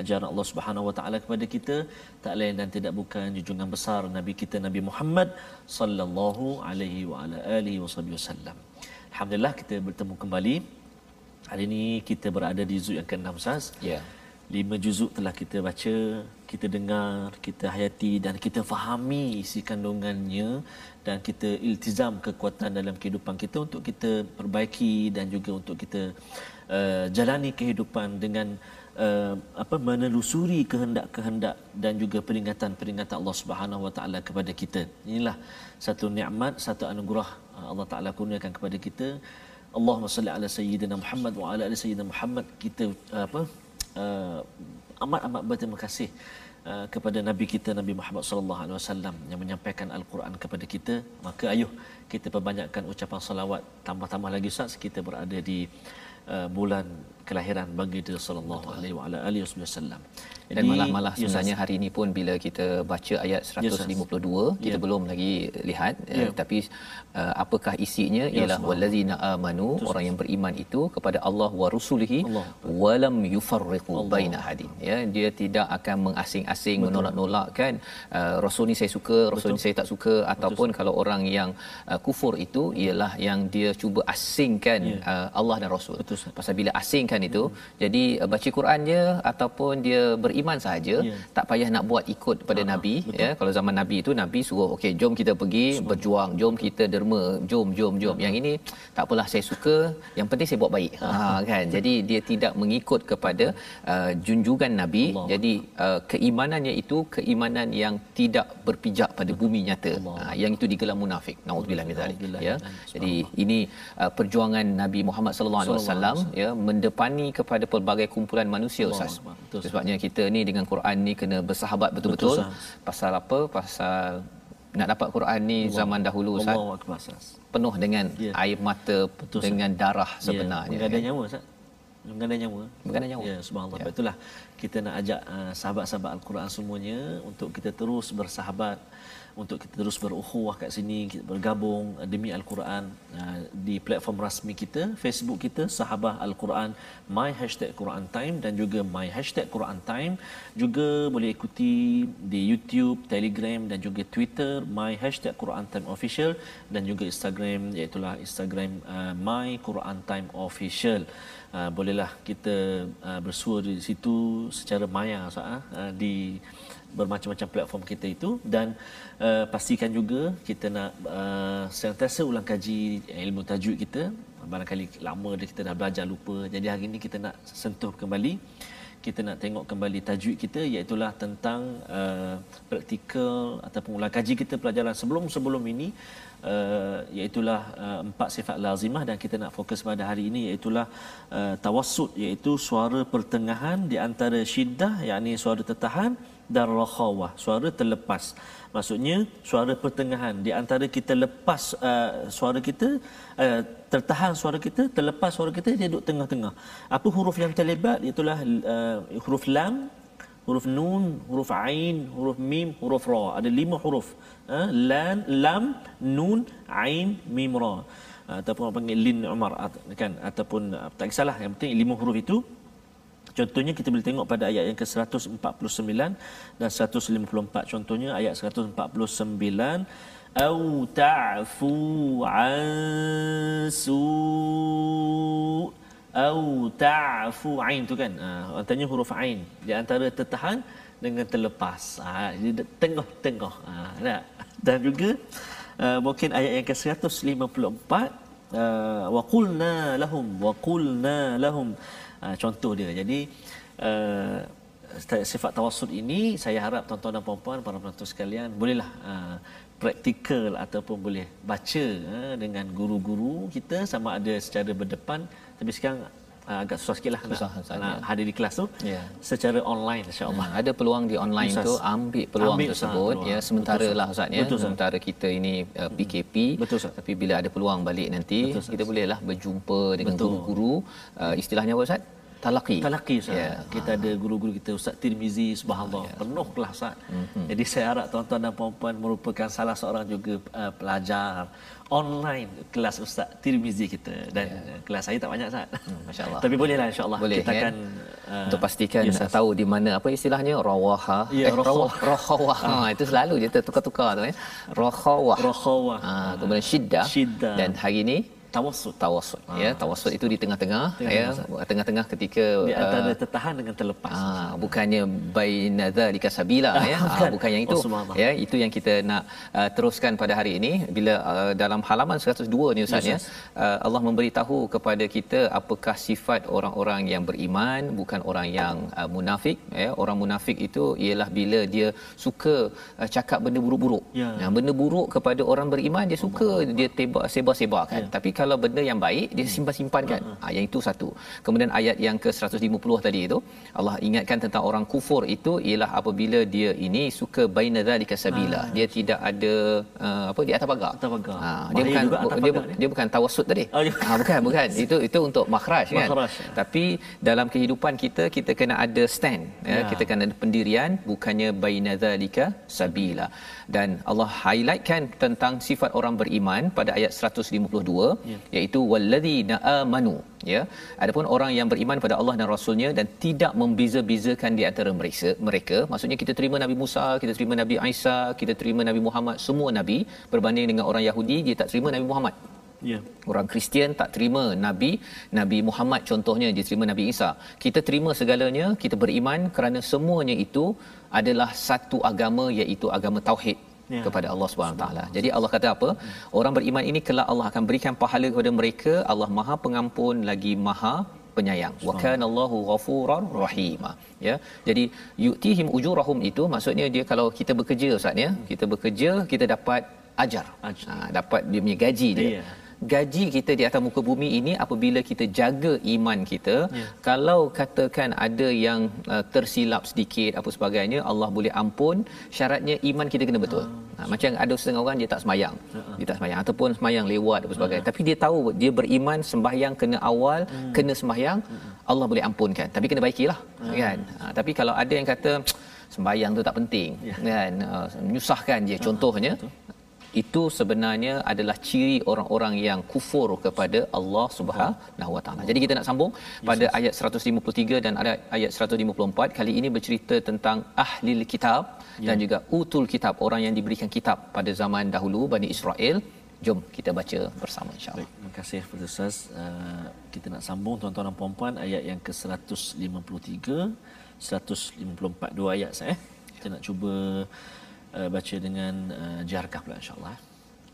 ajaran Allah Subhanahu wa taala kepada kita tak lain dan tidak bukan junjungan besar nabi kita Nabi Muhammad sallallahu alaihi wa ala alihi wasallam. Alhamdulillah kita bertemu kembali. Hari ini kita berada di juzuk yang ke-6 Ustaz. ya Lima juzuk telah kita baca, kita dengar, kita hayati dan kita fahami isi kandungannya dan kita iltizam kekuatan dalam kehidupan kita untuk kita perbaiki dan juga untuk kita uh, jalani kehidupan dengan uh, apa menelusuri kehendak-kehendak dan juga peringatan-peringatan Allah Subhanahu Wa Taala kepada kita. Inilah satu nikmat, satu anugerah uh, Allah Taala kurniakan kepada kita. Allahumma salli ala sayyidina Muhammad wa ala ali sayyidina Muhammad kita uh, apa uh, amat-amat berterima kasih uh, kepada nabi kita Nabi Muhammad sallallahu alaihi wasallam yang menyampaikan al-Quran kepada kita. Maka ayuh kita perbanyakkan ucapan salawat. Tambah-tambah lagi Ustaz kita berada di uh, bulan kelahiran baginda sallallahu alaihi wa ala alihi wasallam dan malah-malah ya, sebenarnya hari ini pun bila kita baca ayat Ya, Ustaz. 152 kita Ya. belum lagi lihat Ya. eh, tapi uh, apakah isinya ialah subhanallah. wallazina amanu orang yang beriman itu kepada Allah wa rusulihi Allah. walam yufarriqu baina hadin ya dia tidak akan mengasing-asing menolak-nolakkan uh, rasul ni saya suka rasul ni saya tak suka ataupun kalau orang yang uh, kufur itu ialah yang dia cuba asingkan Ya. uh, Allah dan rasul Betul, pasal bila asingkan itu. Jadi uh, baca Quran dia ataupun dia beriman sahaja Ya. tak payah nak buat ikut pada Ah, nabi betul. ya. Kalau zaman nabi itu nabi suruh okey jom kita pergi berjuang jom kita derma jom jom jom. Yang ini tak apalah saya suka yang penting saya buat baik. Ha kan? Jadi dia tidak mengikut kepada uh, junjungan nabi. Allah. jadi uh, keimanannya itu keimanan yang tidak berpijak pada bumi nyata. Allah. ha, yang itu digelar munafik. Naudzubillah min zalik ya. jadi ini uh, perjuangan nabi Muhammad sallallahu alaihi wasallam ya mendepani kepada pelbagai kumpulan manusia Allah ustaz. Betul, sebabnya kita ni dengan Quran ni kena bersahabat betul-betul Betul, pasal apa pasal nak dapat Quran ni zaman dahulu ustaz akbar Ustaz. penuh dengan Ya. air mata Betul, dengan darah sebenarnya Ya, menggadai kan? nyawa Ustaz. Menggadai nyawa. Menggadai nyawa. Ya, subhanallah. Ya. Ya. Itulah kita nak ajak uh, sahabat-sahabat Al-Quran semuanya untuk kita terus bersahabat, untuk kita terus berukhuwah kat sini, kita bergabung uh, demi Al-Quran uh, di platform rasmi kita, Facebook kita Sahabah Al-Quran, my hashtag Quran Time dan juga my hashtag Quran Time. Juga boleh ikuti di YouTube, Telegram dan juga Twitter my hashtag Quran Time Official dan juga Instagram iaitu Instagram uh, my Quran Time Official. Uh, bolehlah kita bersua di situ secara maya di bermacam-macam platform kita itu dan uh, pastikan juga kita nak uh, sentiasa ulang kaji ilmu tajwid kita. Barangkali lama dah kita dah belajar lupa. Jadi hari ini kita nak sentuh kembali. Kita nak tengok kembali tajwid kita iaitu tentang uh, praktikal ataupun ulang kaji kita pelajaran sebelum-sebelum ini uh, iaitu uh, empat sifat lazimah dan kita nak fokus pada hari ini iaitu uh, tawassut iaitu suara pertengahan di antara syiddah yakni suara tertahan dan rakhawah suara terlepas. Maksudnya suara pertengahan. Di antara kita lepas uh, suara kita uh, tertahan suara kita terlepas suara kita dia duduk tengah-tengah. Apa huruf yang terlibat itulah uh, huruf lam huruf nun huruf ain huruf mim huruf ra. Ada lima huruf. Uh, lan lam nun ain mim ra. Uh, ataupun panggil lin umar kan? Ataupun uh, tak kisahlah. Yang penting lima huruf itu Contohnya kita boleh tengok pada ayat yang ke-149 dan 154. Contohnya ayat 149 au ta'fu ansu au ta'fu ain tu kan. Ha, tanya huruf ain di antara tertahan dengan terlepas. Ha, di tengah-tengah. Ha, dan juga uh, mungkin ayat yang ke-154 uh, wa qulna lahum wa qulna lahum uh, contoh dia. Jadi uh, sifat tawassut ini saya harap tuan-tuan dan puan-puan para penonton sekalian bolehlah uh, praktikal ataupun boleh baca uh, dengan guru-guru kita sama ada secara berdepan. Tapi sekarang uh, agak susah sikitlah susah, nak, nak hadir di kelas tu yeah. secara online insya-Allah. Hmm, ada peluang di online Usas. tu ambil peluang ambil tersebut peluang. ya sementara lah ustaz ya Betul, sementara kita ini uh, PKP Betul, tapi bila ada peluang balik nanti Betul, kita bolehlah berjumpa dengan Betul. guru-guru uh, istilahnya apa ustaz? Talaqi. Talaqi Ustaz. Yeah. Kita ha. ada guru-guru kita Ustaz Tirmizi subhanallah yeah. penuh kelas Ustaz. Mm-hmm. Jadi saya harap tuan-tuan dan puan-puan merupakan salah seorang juga uh, pelajar online kelas Ustaz Tirmizi kita dan yeah. kelas saya tak banyak Ustaz. Hmm, Masya-Allah. Tapi bolehlah insya-Allah Boleh, kita ya? akan uh, untuk pastikan yes, tahu di mana apa istilahnya rawaha yeah, eh rawah rawah ha itu selalu je tukar-tukar tu ya. Rahawah. Rahawah. Ha kemudian syiddah. syiddah. Dan hari ini tawassut tawassut ha, ya tawassut itu di tengah-tengah ya. tengah-tengah ketika di antara uh, tertahan dengan terlepas. Ha, bukannya baina dzalika sabila ya. Ha, bukan. bukan yang itu. Oh, ya itu yang kita nak uh, teruskan pada hari ini. Bila uh, dalam halaman 102 ni ustaz ya uh, Allah memberitahu kepada kita apakah sifat orang-orang yang beriman bukan orang yang uh, munafik ya. Orang munafik itu ialah bila dia suka uh, cakap benda buruk-buruk. Ya. nah benda buruk kepada orang beriman dia suka Allah. dia tebak sebar-sebarkan ya. tapi kalau benda yang baik dia simpan-simpan kan ha, yang itu satu. Kemudian ayat yang ke 150 tadi itu Allah ingatkan tentang orang kufur itu ialah apabila dia ini suka baina zalika sabila. Uh dia tidak ada uh, apa di atas pagar. Atas pagar. Ha, dia bukan dia, dia, dia bukan tawassut tadi. Oh, ha, bukan bukan. Itu itu untuk makhraj kan. Tapi dalam kehidupan kita kita kena ada stand ya, ya. kita kena ada pendirian bukannya baina zalika sabila. Dan Allah highlightkan tentang sifat orang beriman pada ayat 152 ya. Iaitu walladzina amanu ya adapun orang yang beriman pada Allah dan rasulnya dan tidak membeza-bezakan di antara mereka mereka maksudnya kita terima Nabi Musa kita terima Nabi Isa kita terima Nabi Muhammad semua nabi berbanding dengan orang Yahudi dia tak terima Nabi Muhammad Ya. Orang Kristian tak terima Nabi Nabi Muhammad contohnya dia terima Nabi Isa. Kita terima segalanya, kita beriman kerana semuanya itu adalah satu agama iaitu agama tauhid ya. kepada Allah Subhanahu taala. Jadi Allah kata apa? Orang beriman ini kelak Allah akan berikan pahala kepada mereka. Allah Maha Pengampun lagi Maha penyayang. Wa kana Allahu ghafurar rahim. Ya. Jadi yu'tihim ujurahum itu maksudnya dia kalau kita bekerja Ustaz ya, kita bekerja kita dapat ajar. ajar. Ha, dapat dia punya gaji dia. Yeah gaji kita di atas muka bumi ini apabila kita jaga iman kita ya. kalau katakan ada yang uh, tersilap sedikit apa sebagainya Allah boleh ampun syaratnya iman kita kena betul ha. Ha, macam ada setengah orang dia tak semayang ha. dia tak semayang ataupun semayang lewat apa sebagainya ha. tapi dia tahu dia beriman sembahyang kena awal hmm. kena semayang hmm. Allah boleh ampunkan tapi kena baikilah ha. kan ha, tapi kalau ada yang kata sembahyang tu tak penting ya. kan uh, menyusahkan je contohnya ha itu sebenarnya adalah ciri orang-orang yang kufur kepada Allah Subhanahu Wa Taala. Jadi kita nak sambung pada ayat 153 dan ada ayat 154 kali ini bercerita tentang ahli kitab ya. dan juga utul kitab orang yang diberikan kitab pada zaman dahulu Bani Israel. Jom kita baca bersama insya-Allah. Terima kasih Ustaz. Uh, kita nak sambung tuan-tuan dan puan-puan ayat yang ke-153 154 dua ayat saya. Eh. Kita nak cuba uh, baca dengan uh, jarkah pula insyaallah.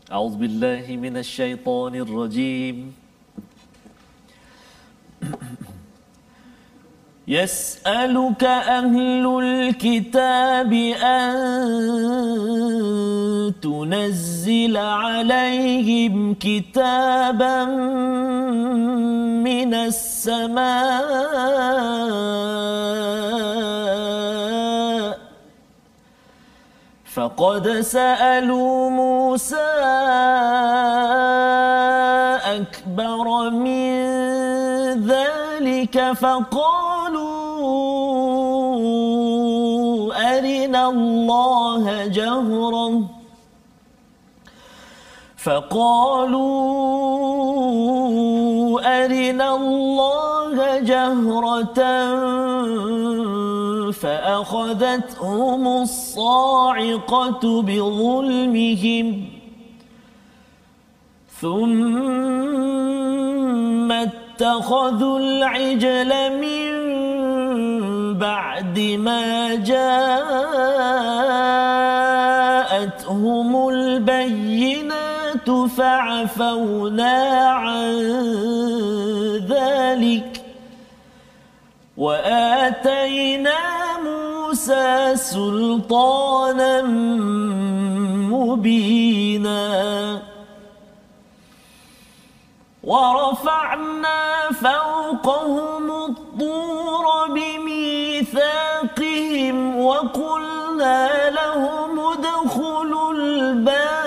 A'udzubillahi minasyaitonirrajim. يسألك أهل الكتاب أن تنزل عليهم كتابا من السماء فقد سألوا موسى أكبر من ذلك فقالوا أرنا الله جهرا فقالوا أرنا الله جهرة فأخذتهم الصاعقة بظلمهم. ثم اتخذوا العجل من بعد ما جاءتهم البينات فعفونا عن ذلك. وآتينا موسى سلطانا مبينا. ورفعنا فوقهم الطور بميثاقهم وقلنا لهم ادخلوا الباب.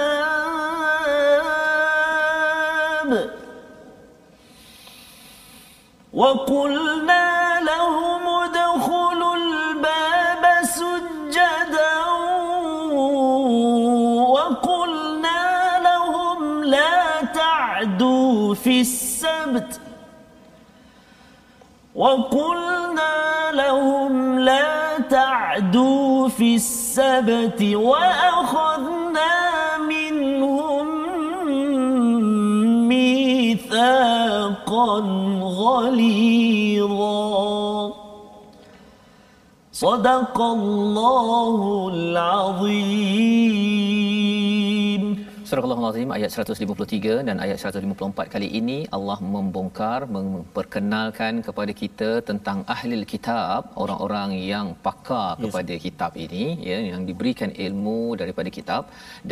وقلنا ادخلوا الباب سجدا وقلنا لهم لا تعدوا في السبت وقلنا لهم لا تعدوا في السبت وأخذنا منهم ميثاقا غليظا صدق الله العظيم Surah Al-Azim ayat 153 dan ayat 154 kali ini Allah membongkar memperkenalkan kepada kita tentang ahli kitab orang-orang yang pakar yes. kepada kitab ini ya yang diberikan ilmu daripada kitab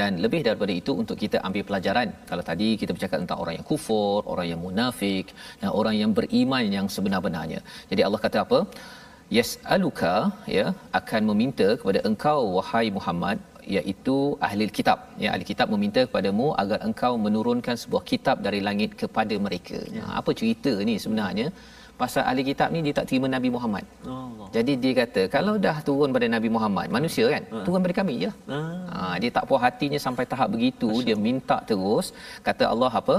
dan lebih daripada itu untuk kita ambil pelajaran kalau tadi kita bercakap tentang orang yang kufur orang yang munafik dan orang yang beriman yang sebenar-benarnya jadi Allah kata apa Yas'aluka ya akan meminta kepada engkau wahai Muhammad iaitu ahli kitab. Ya ahli kitab meminta kepadamu agar engkau menurunkan sebuah kitab dari langit kepada mereka. Ya. ha, apa cerita ni sebenarnya pasal ahli kitab ni dia tak terima Nabi Muhammad. Allah. Jadi dia kata kalau dah turun pada Nabi Muhammad, manusia kan, uh. turun pada kami je. Uh. Ha, dia tak puas hatinya sampai tahap begitu, Masya. dia minta terus. Kata Allah apa?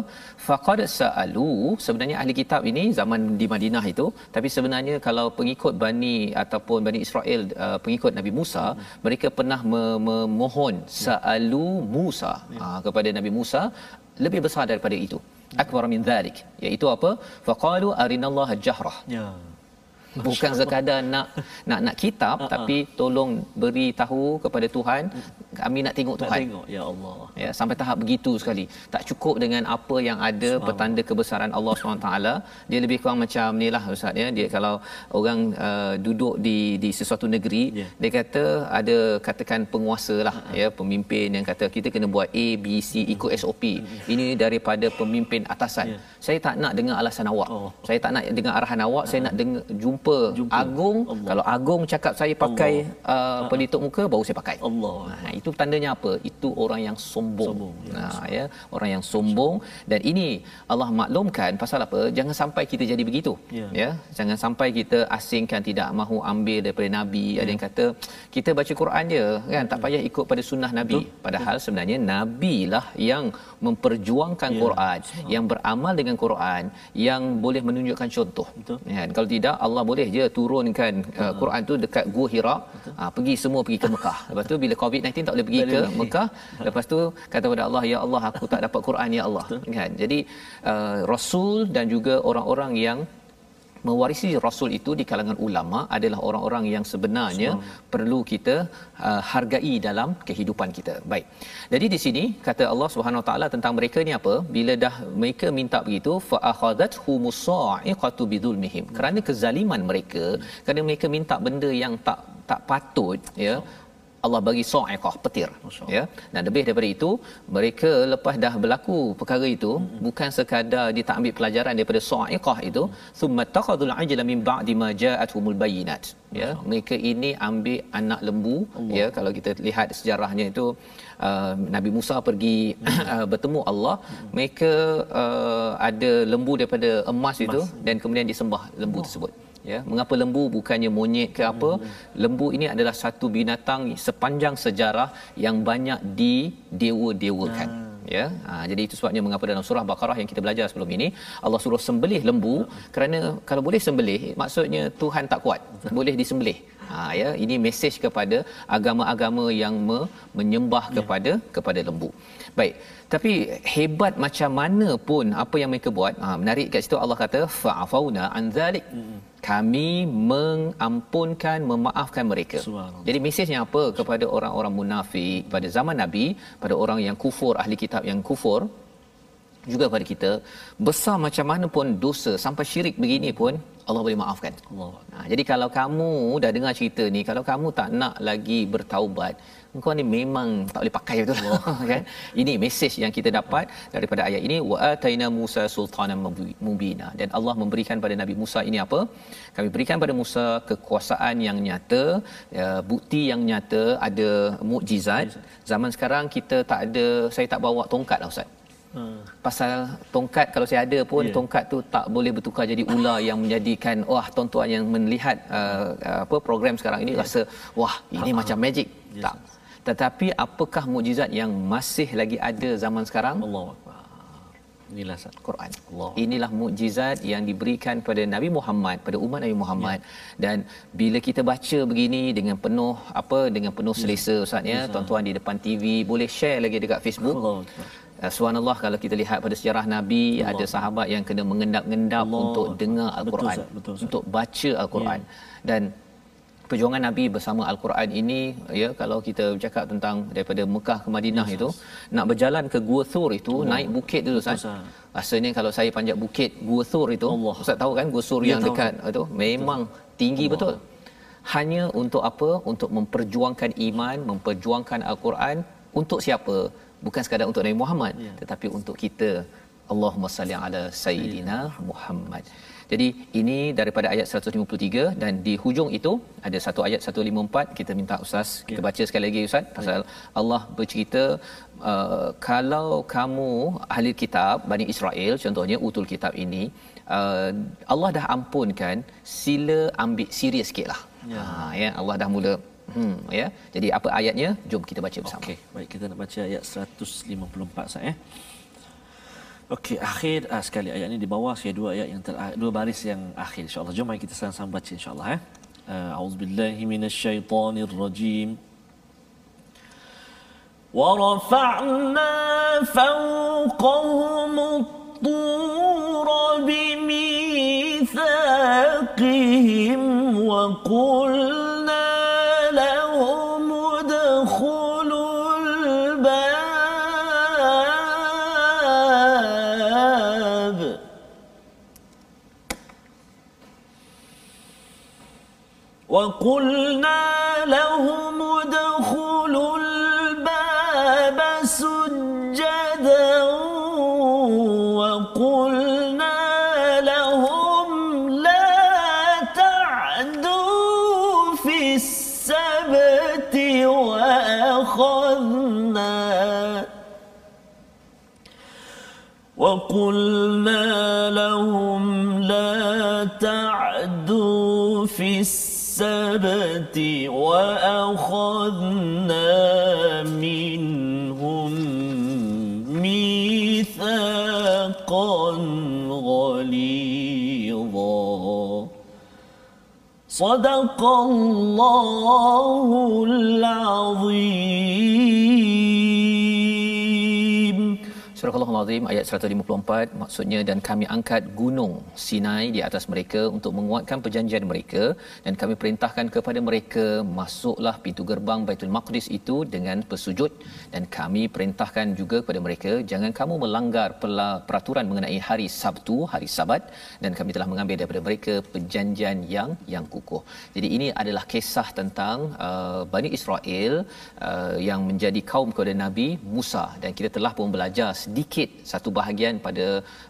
Faqad sa'alu, sebenarnya ahli kitab ini zaman di Madinah itu, tapi sebenarnya kalau pengikut Bani ataupun Bani Israel uh, pengikut Nabi Musa, uh. mereka pernah memohon sa'alu Musa uh, kepada Nabi Musa lebih besar daripada itu akbar min dhalik iaitu apa? Faqalu arinallaha jahrah ya bukan sekadar nak nak nak kitab uh-huh. tapi tolong beri tahu kepada Tuhan kami nak tengok Tuhan. Nak tengok ya Allah. Ya sampai tahap begitu sekali. Tak cukup dengan apa yang ada petanda kebesaran Allah SWT. Dia lebih kurang macam ni lah ustaz ya. Dia kalau orang uh, duduk di di sesuatu negeri yeah. dia kata ada katakan penguasa lah uh-huh. ya pemimpin yang kata kita kena buat A B C ikut SOP. Uh-huh. Ini daripada pemimpin atasan. Yeah. Saya tak nak dengar alasan awak. Oh. Saya tak nak dengar arahan awak. Uh-huh. Saya nak dengar jumpa jumpa, jumpa. agung Allah. kalau agung cakap saya pakai uh, pelitup muka baru saya pakai Allah ha, itu tandanya apa itu orang yang sombong, sombong. Ya, ha, ya orang yang sombong dan ini Allah maklumkan pasal apa jangan sampai kita jadi begitu ya, ya? jangan sampai kita asingkan tidak mahu ambil daripada nabi ya. ada yang kata kita baca Quran je kan tak payah ikut pada sunnah nabi Betul. padahal Betul. sebenarnya nabi lah yang memperjuangkan ya. Quran yang beramal dengan Quran yang boleh menunjukkan contoh Betul. Ya, kalau tidak Allah boleh je turunkan uh, Quran tu dekat Gua Hira. Uh, pergi semua pergi ke Mekah. Lepas tu bila COVID-19 tak boleh pergi ke Mekah lepas tu kata kepada Allah ya Allah aku tak dapat Quran ya Allah. Kan? Jadi uh, rasul dan juga orang-orang yang mewarisi rasul itu di kalangan ulama adalah orang-orang yang sebenarnya perlu kita uh, hargai dalam kehidupan kita. Baik. Jadi di sini kata Allah Subhanahu Wa Taala tentang mereka ni apa? Bila dah mereka minta begitu fa akhadathum sa'iqatu bidzulmihim. Kerana kezaliman mereka, kerana mereka minta benda yang tak tak patut ya. Allah bagi sa'iqah petir ya dan lebih daripada itu mereka lepas dah berlaku perkara itu hmm. bukan sekadar dia tak ambil pelajaran daripada sa'iqah itu thumma takhadul ajla min ba'di ma ja'atuhumul bayyinat ya mereka ini ambil anak lembu Allah. ya kalau kita lihat sejarahnya itu uh, Nabi Musa pergi uh, bertemu Allah hmm. mereka uh, ada lembu daripada emas itu emas. dan kemudian disembah lembu Allah. tersebut ya mengapa lembu bukannya monyet ke apa hmm. lembu ini adalah satu binatang sepanjang sejarah yang banyak di dewa-dewakan hmm. ya ha, jadi itu sebabnya mengapa dalam surah baqarah yang kita belajar sebelum ini Allah suruh sembelih lembu hmm. kerana kalau boleh sembelih maksudnya Tuhan tak kuat boleh disembelih ha ya ini mesej kepada agama-agama yang me- menyembah ya. kepada kepada lembu baik tapi hebat macam mana pun apa yang mereka buat ha, menarik kat situ Allah kata fa'afauna an zalik hmm kami mengampunkan memaafkan mereka. Jadi mesejnya apa kepada orang-orang munafik pada zaman Nabi, pada orang yang kufur ahli kitab yang kufur juga pada kita besar macam mana pun dosa sampai syirik begini pun Allah boleh maafkan. Allah. Ha, jadi kalau kamu dah dengar cerita ni, kalau kamu tak nak lagi bertaubat, engkau ni memang tak boleh pakai betul Allah. kan? Ini mesej yang kita dapat daripada ayat ini wa ataina Musa sultanan mubina dan Allah memberikan pada Nabi Musa ini apa? Kami berikan pada Musa kekuasaan yang nyata, ya, bukti yang nyata, ada mukjizat. Zaman sekarang kita tak ada saya tak bawa tongkat lah ustaz. Hmm. Pasal tongkat kalau saya ada pun yeah. tongkat tu tak boleh bertukar jadi ular yang menjadikan wah tuan-tuan yang melihat uh, apa program sekarang ini yeah. rasa wah ini uh-huh. macam magic. Yes. Tak. Tetapi apakah mukjizat yang masih lagi ada zaman sekarang? Allah. Inilah Quran. Allah. Inilah mukjizat yang diberikan pada Nabi Muhammad, pada umat Nabi Muhammad. Ya. Dan bila kita baca begini dengan penuh apa dengan penuh selesa ustaz ya, tuan-tuan di depan TV boleh share lagi dekat Facebook. Allah. Uh, Subhanallah kalau kita lihat pada sejarah Nabi Allah. ada sahabat yang kena mengendap-endap untuk dengar Al-Quran, betul, betul, untuk baca Al-Quran. Ya. Dan perjuangan Nabi bersama Al-Quran ini ya kalau kita bercakap tentang daripada Mekah ke Madinah yes, itu nak berjalan ke Gua Thur itu oh. naik bukit dulu Ustaz. Rasanya kalau saya panjat bukit Gua Thur itu Allah. Ustaz tahu kan Gua Thur ya, yang tahu. dekat itu memang betul. tinggi Allah. betul. Hanya untuk apa? Untuk memperjuangkan iman, memperjuangkan Al-Quran untuk siapa? Bukan sekadar untuk Nabi Muhammad ya. tetapi untuk kita. Allahumma salli ala sayyidina Muhammad. Jadi ini daripada ayat 153 dan di hujung itu ada satu ayat 154 kita minta ustaz kita ya. baca sekali lagi ustaz pasal Allah bercerita uh, kalau kamu ahli kitab Bani Israel contohnya utul kitab ini uh, Allah dah ampunkan sila ambil serius sikitlah. Ya. Ha ya Allah dah mula Hmm ya. Jadi apa ayatnya? Jom kita baca bersama. Okey, baik kita nak baca ayat 154 sah eh. Okey, akhir uh, sekali ayat ini di bawah saya dua ayat yang ter, dua baris yang akhir insya-Allah. Jom mari kita sama-sama baca insya-Allah eh. Uh, Auzubillahi minasyaitonirrajim. ورفعنا فوقهم الطور بميثاقهم وقلنا وقلنا لهم لا تعدوا في السبت وأخذنا منهم ميثاقا غليظا. صدق الله العظيم. Surah Al-Azim ayat 154 maksudnya dan kami angkat gunung Sinai di atas mereka untuk menguatkan perjanjian mereka. Dan kami perintahkan kepada mereka masuklah pintu gerbang Baitul Maqdis itu dengan bersujud dan kami perintahkan juga kepada mereka jangan kamu melanggar peraturan mengenai hari Sabtu hari Sabat. Dan kami telah mengambil daripada mereka perjanjian yang yang kukuh. Jadi ini adalah kisah tentang uh, Bani Israel uh, yang menjadi kaum kepada Nabi Musa. Dan kita telah pun belajar sedikit satu bahagian pada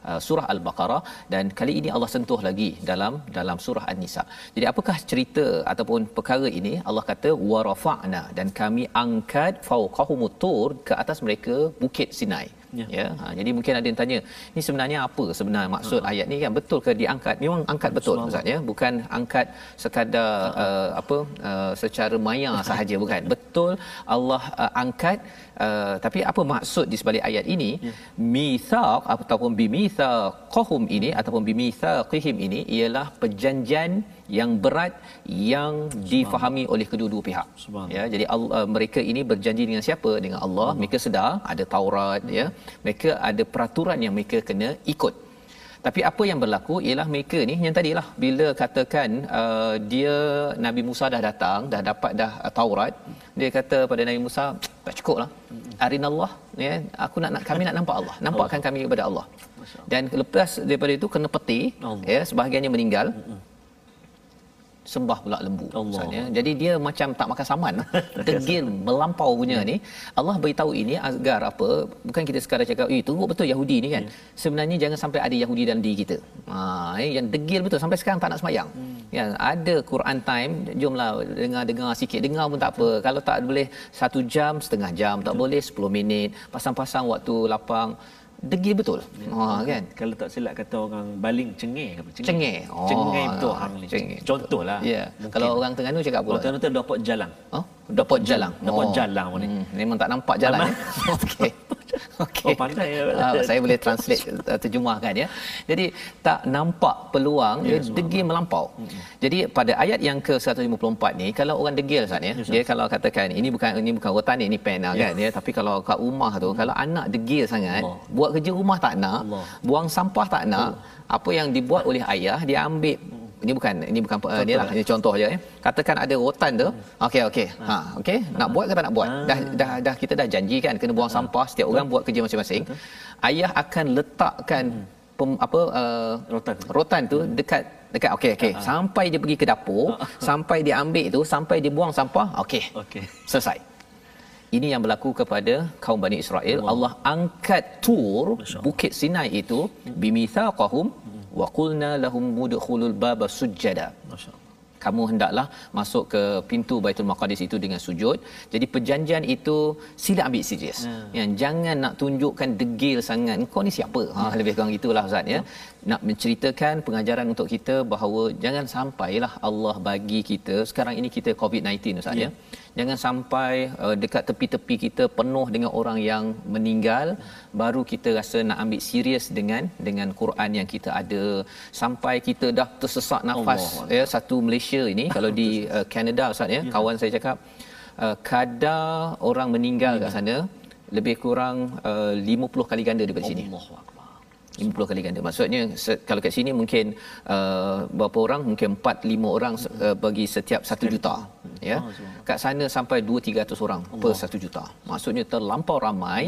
uh, surah Al-Baqarah dan kali ini Allah sentuh lagi dalam dalam surah An-Nisa. Jadi apakah cerita ataupun perkara ini? Allah kata wa rafa'na dan kami angkat fawqahumut tur ke atas mereka bukit Sinai. Ya. ya. Ha, jadi mungkin ada yang tanya, ini sebenarnya apa sebenarnya maksud uh-huh. ayat ni kan? Betul ke diangkat? Memang angkat betul Ustaz ya. Bukan angkat sekadar uh-huh. uh, apa uh, secara maya sahaja bukan. Betul Allah uh, angkat uh, tapi apa maksud di sebalik ayat ini? Yeah. Mitsaq ataupun bimitsaqahum ini ataupun bimitsaqihim ini ialah perjanjian yang berat yang difahami oleh kedua-dua pihak. Ya, jadi Allah, mereka ini berjanji dengan siapa? Dengan Allah. Mereka sedar ada Taurat hmm. ya. Mereka ada peraturan yang mereka kena ikut. Tapi apa yang berlaku ialah mereka ni yang tadilah bila katakan uh, dia Nabi Musa dah datang, dah dapat dah uh, Taurat, dia kata pada Nabi Musa, tak cukup lah. Arinallah, ya, aku nak, nak kami nak nampak Allah. Nampakkan kami kepada Allah. Dan lepas daripada itu kena peti, ya, sebahagiannya meninggal sembah pula lembu misalnya jadi dia macam tak makan saman. Degil melampau punya hmm. ni. Allah beritahu ini agar apa bukan kita sekadar cakap eh teruk betul Yahudi ni kan? Hmm. sebenarnya jangan sampai ada Yahudi dalam diri kita. Ha eh, yang degil betul. Sampai sekarang tak nak semayang. Hmm. ya ada Quran time jomlah dengar-dengar sikit. Dengar pun tak apa. Kalau tak boleh satu jam setengah jam tak boleh 10 minit. Pasang-pasang waktu lapang degil betul. Ha kan. Kalau tak silap kata orang baling cengeng apa? Cengeng. cengeng. Oh, betul hang ni. Contohlah. Ya. Kalau orang Terengganu cakap apa? Orang Terengganu tu dapat jalan. Oh, dapat jalan. Dapat oh. jalan ni. Hmm, memang tak nampak jalan. Ya? Okey. Okay. Oh, pandai ya. Uh, saya boleh translate uh, terjemahkan ya. Jadi tak nampak peluang ya, dia degil melampau. Hmm. Jadi pada ayat yang ke-154 ni kalau orang degil Ustaz ya, ya dia kalau katakan ini bukan ini bukan rotan ni, ini pen ya. kan ya, tapi kalau kat rumah tu hmm. kalau anak degil sangat, Allah. buat kerja rumah tak nak, Allah. buang sampah tak nak, Allah. apa yang dibuat oleh ayah dia ambil ini bukan ini bukan uh, ni lah ini contoh aja ya katakan ada rotan tu okey okey ha okey nak buat ke tak nak buat ah. dah dah dah kita dah janji kan kena buang ah. sampah setiap orang buat kerja masing-masing ayah akan letakkan hmm. pem, apa uh, rotan rotan tu hmm. dekat dekat okey okey uh-huh. sampai dia pergi ke dapur uh-huh. sampai dia ambil tu sampai dia buang sampah okey okey selesai ini yang berlaku kepada kaum Bani Israel. Allah, Allah angkat tur bukit Sinai itu hmm. bimithaqahum wa qulna lahum mudkhulul baba sujada kamu hendaklah masuk ke pintu Baitul Maqdis itu dengan sujud. Jadi perjanjian itu sila ambil serius. Yang jangan nak tunjukkan degil sangat. Kau ni siapa? Ha lebih kurang gitulah Ustaz ya. Hmm. Nak menceritakan pengajaran untuk kita bahawa jangan sampailah Allah bagi kita. Sekarang ini kita COVID-19 Ustaz ya. ya. Jangan sampai uh, dekat tepi-tepi kita penuh dengan orang yang meninggal baru kita rasa nak ambil serius dengan dengan Quran yang kita ada. Sampai kita dah tersesak nafas Allah. ya satu Malaysia ini kalau di uh, Canada Ustaz ya, ya. kawan saya cakap uh, kadar orang meninggal kat sana lebih kurang uh, 50 kali ganda daripada sini. Allah 50 kali ganda. Maksudnya kalau kat sini mungkin uh, berapa orang? Mungkin 4 5 orang uh, bagi setiap 1 juta. Ya. Kat sana sampai 2 300 orang per 1 juta. Maksudnya terlampau ramai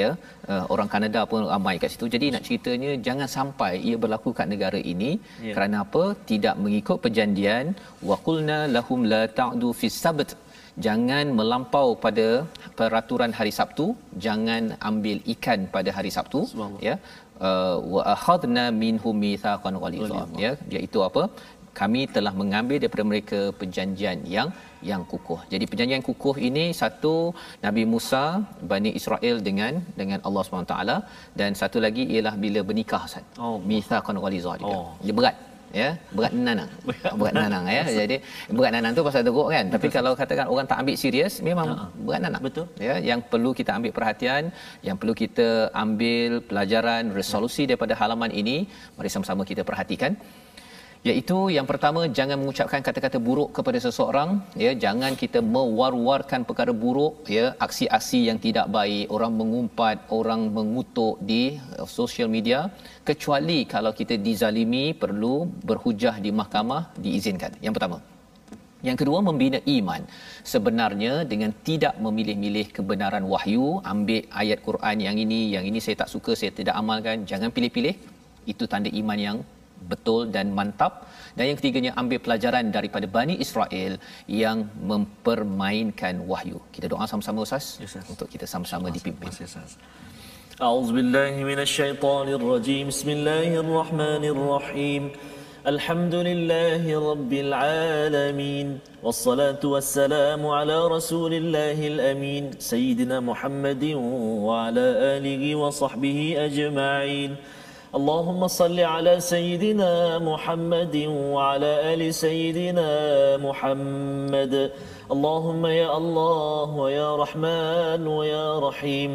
ya. Uh, orang Kanada pun ramai kat situ. Jadi nak ceritanya jangan sampai ia berlaku kat negara ini ya. kerana apa? Tidak mengikut perjanjian waqulna lahum la ta'du fis sabt jangan melampau pada peraturan hari Sabtu jangan ambil ikan pada hari Sabtu ya wa akhadna minhum mitsaqan ghalidha ya iaitu apa kami telah mengambil daripada mereka perjanjian yang yang kukuh. Jadi perjanjian kukuh ini satu Nabi Musa Bani Israel dengan dengan Allah SWT dan satu lagi ialah bila bernikah Ustaz. Oh, mitsaqan ghalidha juga. Oh. Dia berat ya berat nanang. Berat nanang ya. Jadi berat nanang tu pasal teruk kan. Tapi kalau katakan orang tak ambil serius memang uh berat nanang. Betul. Ya yang perlu kita ambil perhatian yang perlu kita ambil pelajaran resolusi daripada halaman ini mari sama-sama kita perhatikan iaitu yang pertama jangan mengucapkan kata-kata buruk kepada seseorang ya. Jangan kita mewar-warkan perkara buruk ya. Aksi-aksi yang tidak baik orang mengumpat orang mengutuk di uh, social media. Kecuali kalau kita dizalimi perlu berhujah di mahkamah diizinkan. Yang pertama. Yang kedua membina iman. Sebenarnya dengan tidak memilih-milih kebenaran wahyu, ambil ayat Quran yang ini, yang ini saya tak suka, saya tidak amalkan, jangan pilih-pilih. Itu tanda iman yang betul dan mantap. Dan yang ketiganya ambil pelajaran daripada Bani Israel yang mempermainkan wahyu. Kita doa sama-sama Ustaz Yes, Ustaz. untuk kita sama-sama dipimpin. Masih Ustaz. أعوذ بالله من الشيطان الرجيم بسم الله الرحمن الرحيم الحمد لله رب العالمين والصلاة والسلام على رسول الله الأمين سيدنا محمد وعلى آله وصحبه أجمعين اللهم صل على سيدنا محمد وعلى آل سيدنا محمد اللهم يا الله ويا رحمن ويا رحيم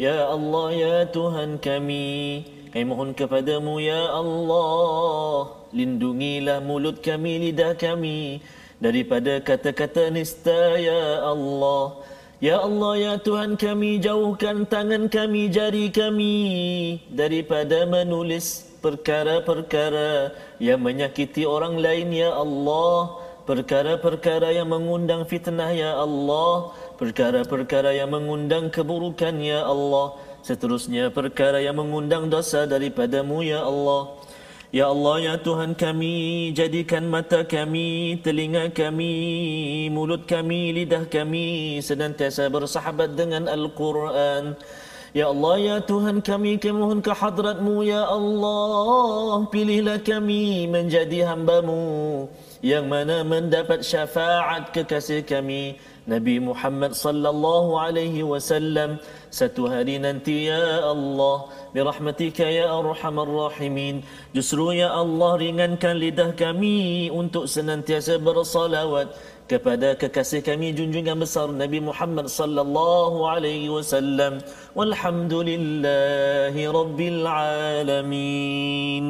Ya Allah, Ya Tuhan kami, kami mohon kepadamu, Ya Allah, lindungilah mulut kami, lidah kami, daripada kata-kata nista, Ya Allah. Ya Allah, Ya Tuhan kami, jauhkan tangan kami, jari kami, daripada menulis perkara-perkara yang menyakiti orang lain, Ya Allah. Perkara-perkara yang mengundang fitnah, Ya Allah. Perkara-perkara yang mengundang keburukan ya Allah. Seterusnya perkara yang mengundang dosa daripadamu ya Allah Ya Allah ya Tuhan kami jadikan mata kami telinga kami mulut kami lidah kami senantiasa bersahabat dengan Al-Quran. Ya Allah ya Tuhan kami kami mohon ke hadratmu ya Allah pilihlah kami menjadi hambamu yang mana mendapat syafaat kekasih kami Nabi Muhammad sallallahu alaihi wasallam satu hari nanti ya Allah birahmatika ya arhamar rahimin justru ya Allah ringankan lidah kami untuk senantiasa bersalawat kepada kekasih kami junjungan besar Nabi Muhammad sallallahu alaihi wasallam. Walhamdulillahi rabbil alamin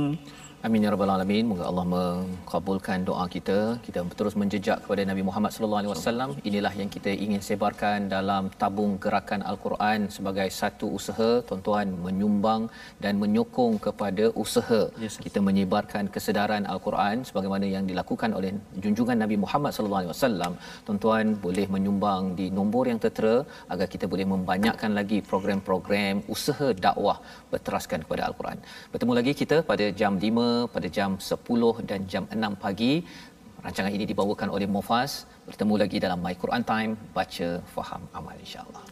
Amin ya rabbal alamin. Moga Allah mengabulkan doa kita. Kita terus menjejak kepada Nabi Muhammad sallallahu alaihi wasallam. Inilah yang kita ingin sebarkan dalam tabung gerakan Al-Quran sebagai satu usaha tuan-tuan menyumbang dan menyokong kepada usaha Yes, kita menyebarkan kesedaran Al-Quran sebagaimana yang dilakukan oleh junjungan Nabi Muhammad sallallahu alaihi wasallam. Tuan-tuan boleh menyumbang di nombor yang tertera agar kita boleh membanyakkan lagi program-program usaha dakwah berteraskan kepada Al-Quran. Bertemu lagi kita pada jam 5 pada jam 10 dan jam 6 pagi. Rancangan ini dibawakan oleh Mofas. Bertemu lagi dalam My Quran Time, baca, faham, amal insya-Allah.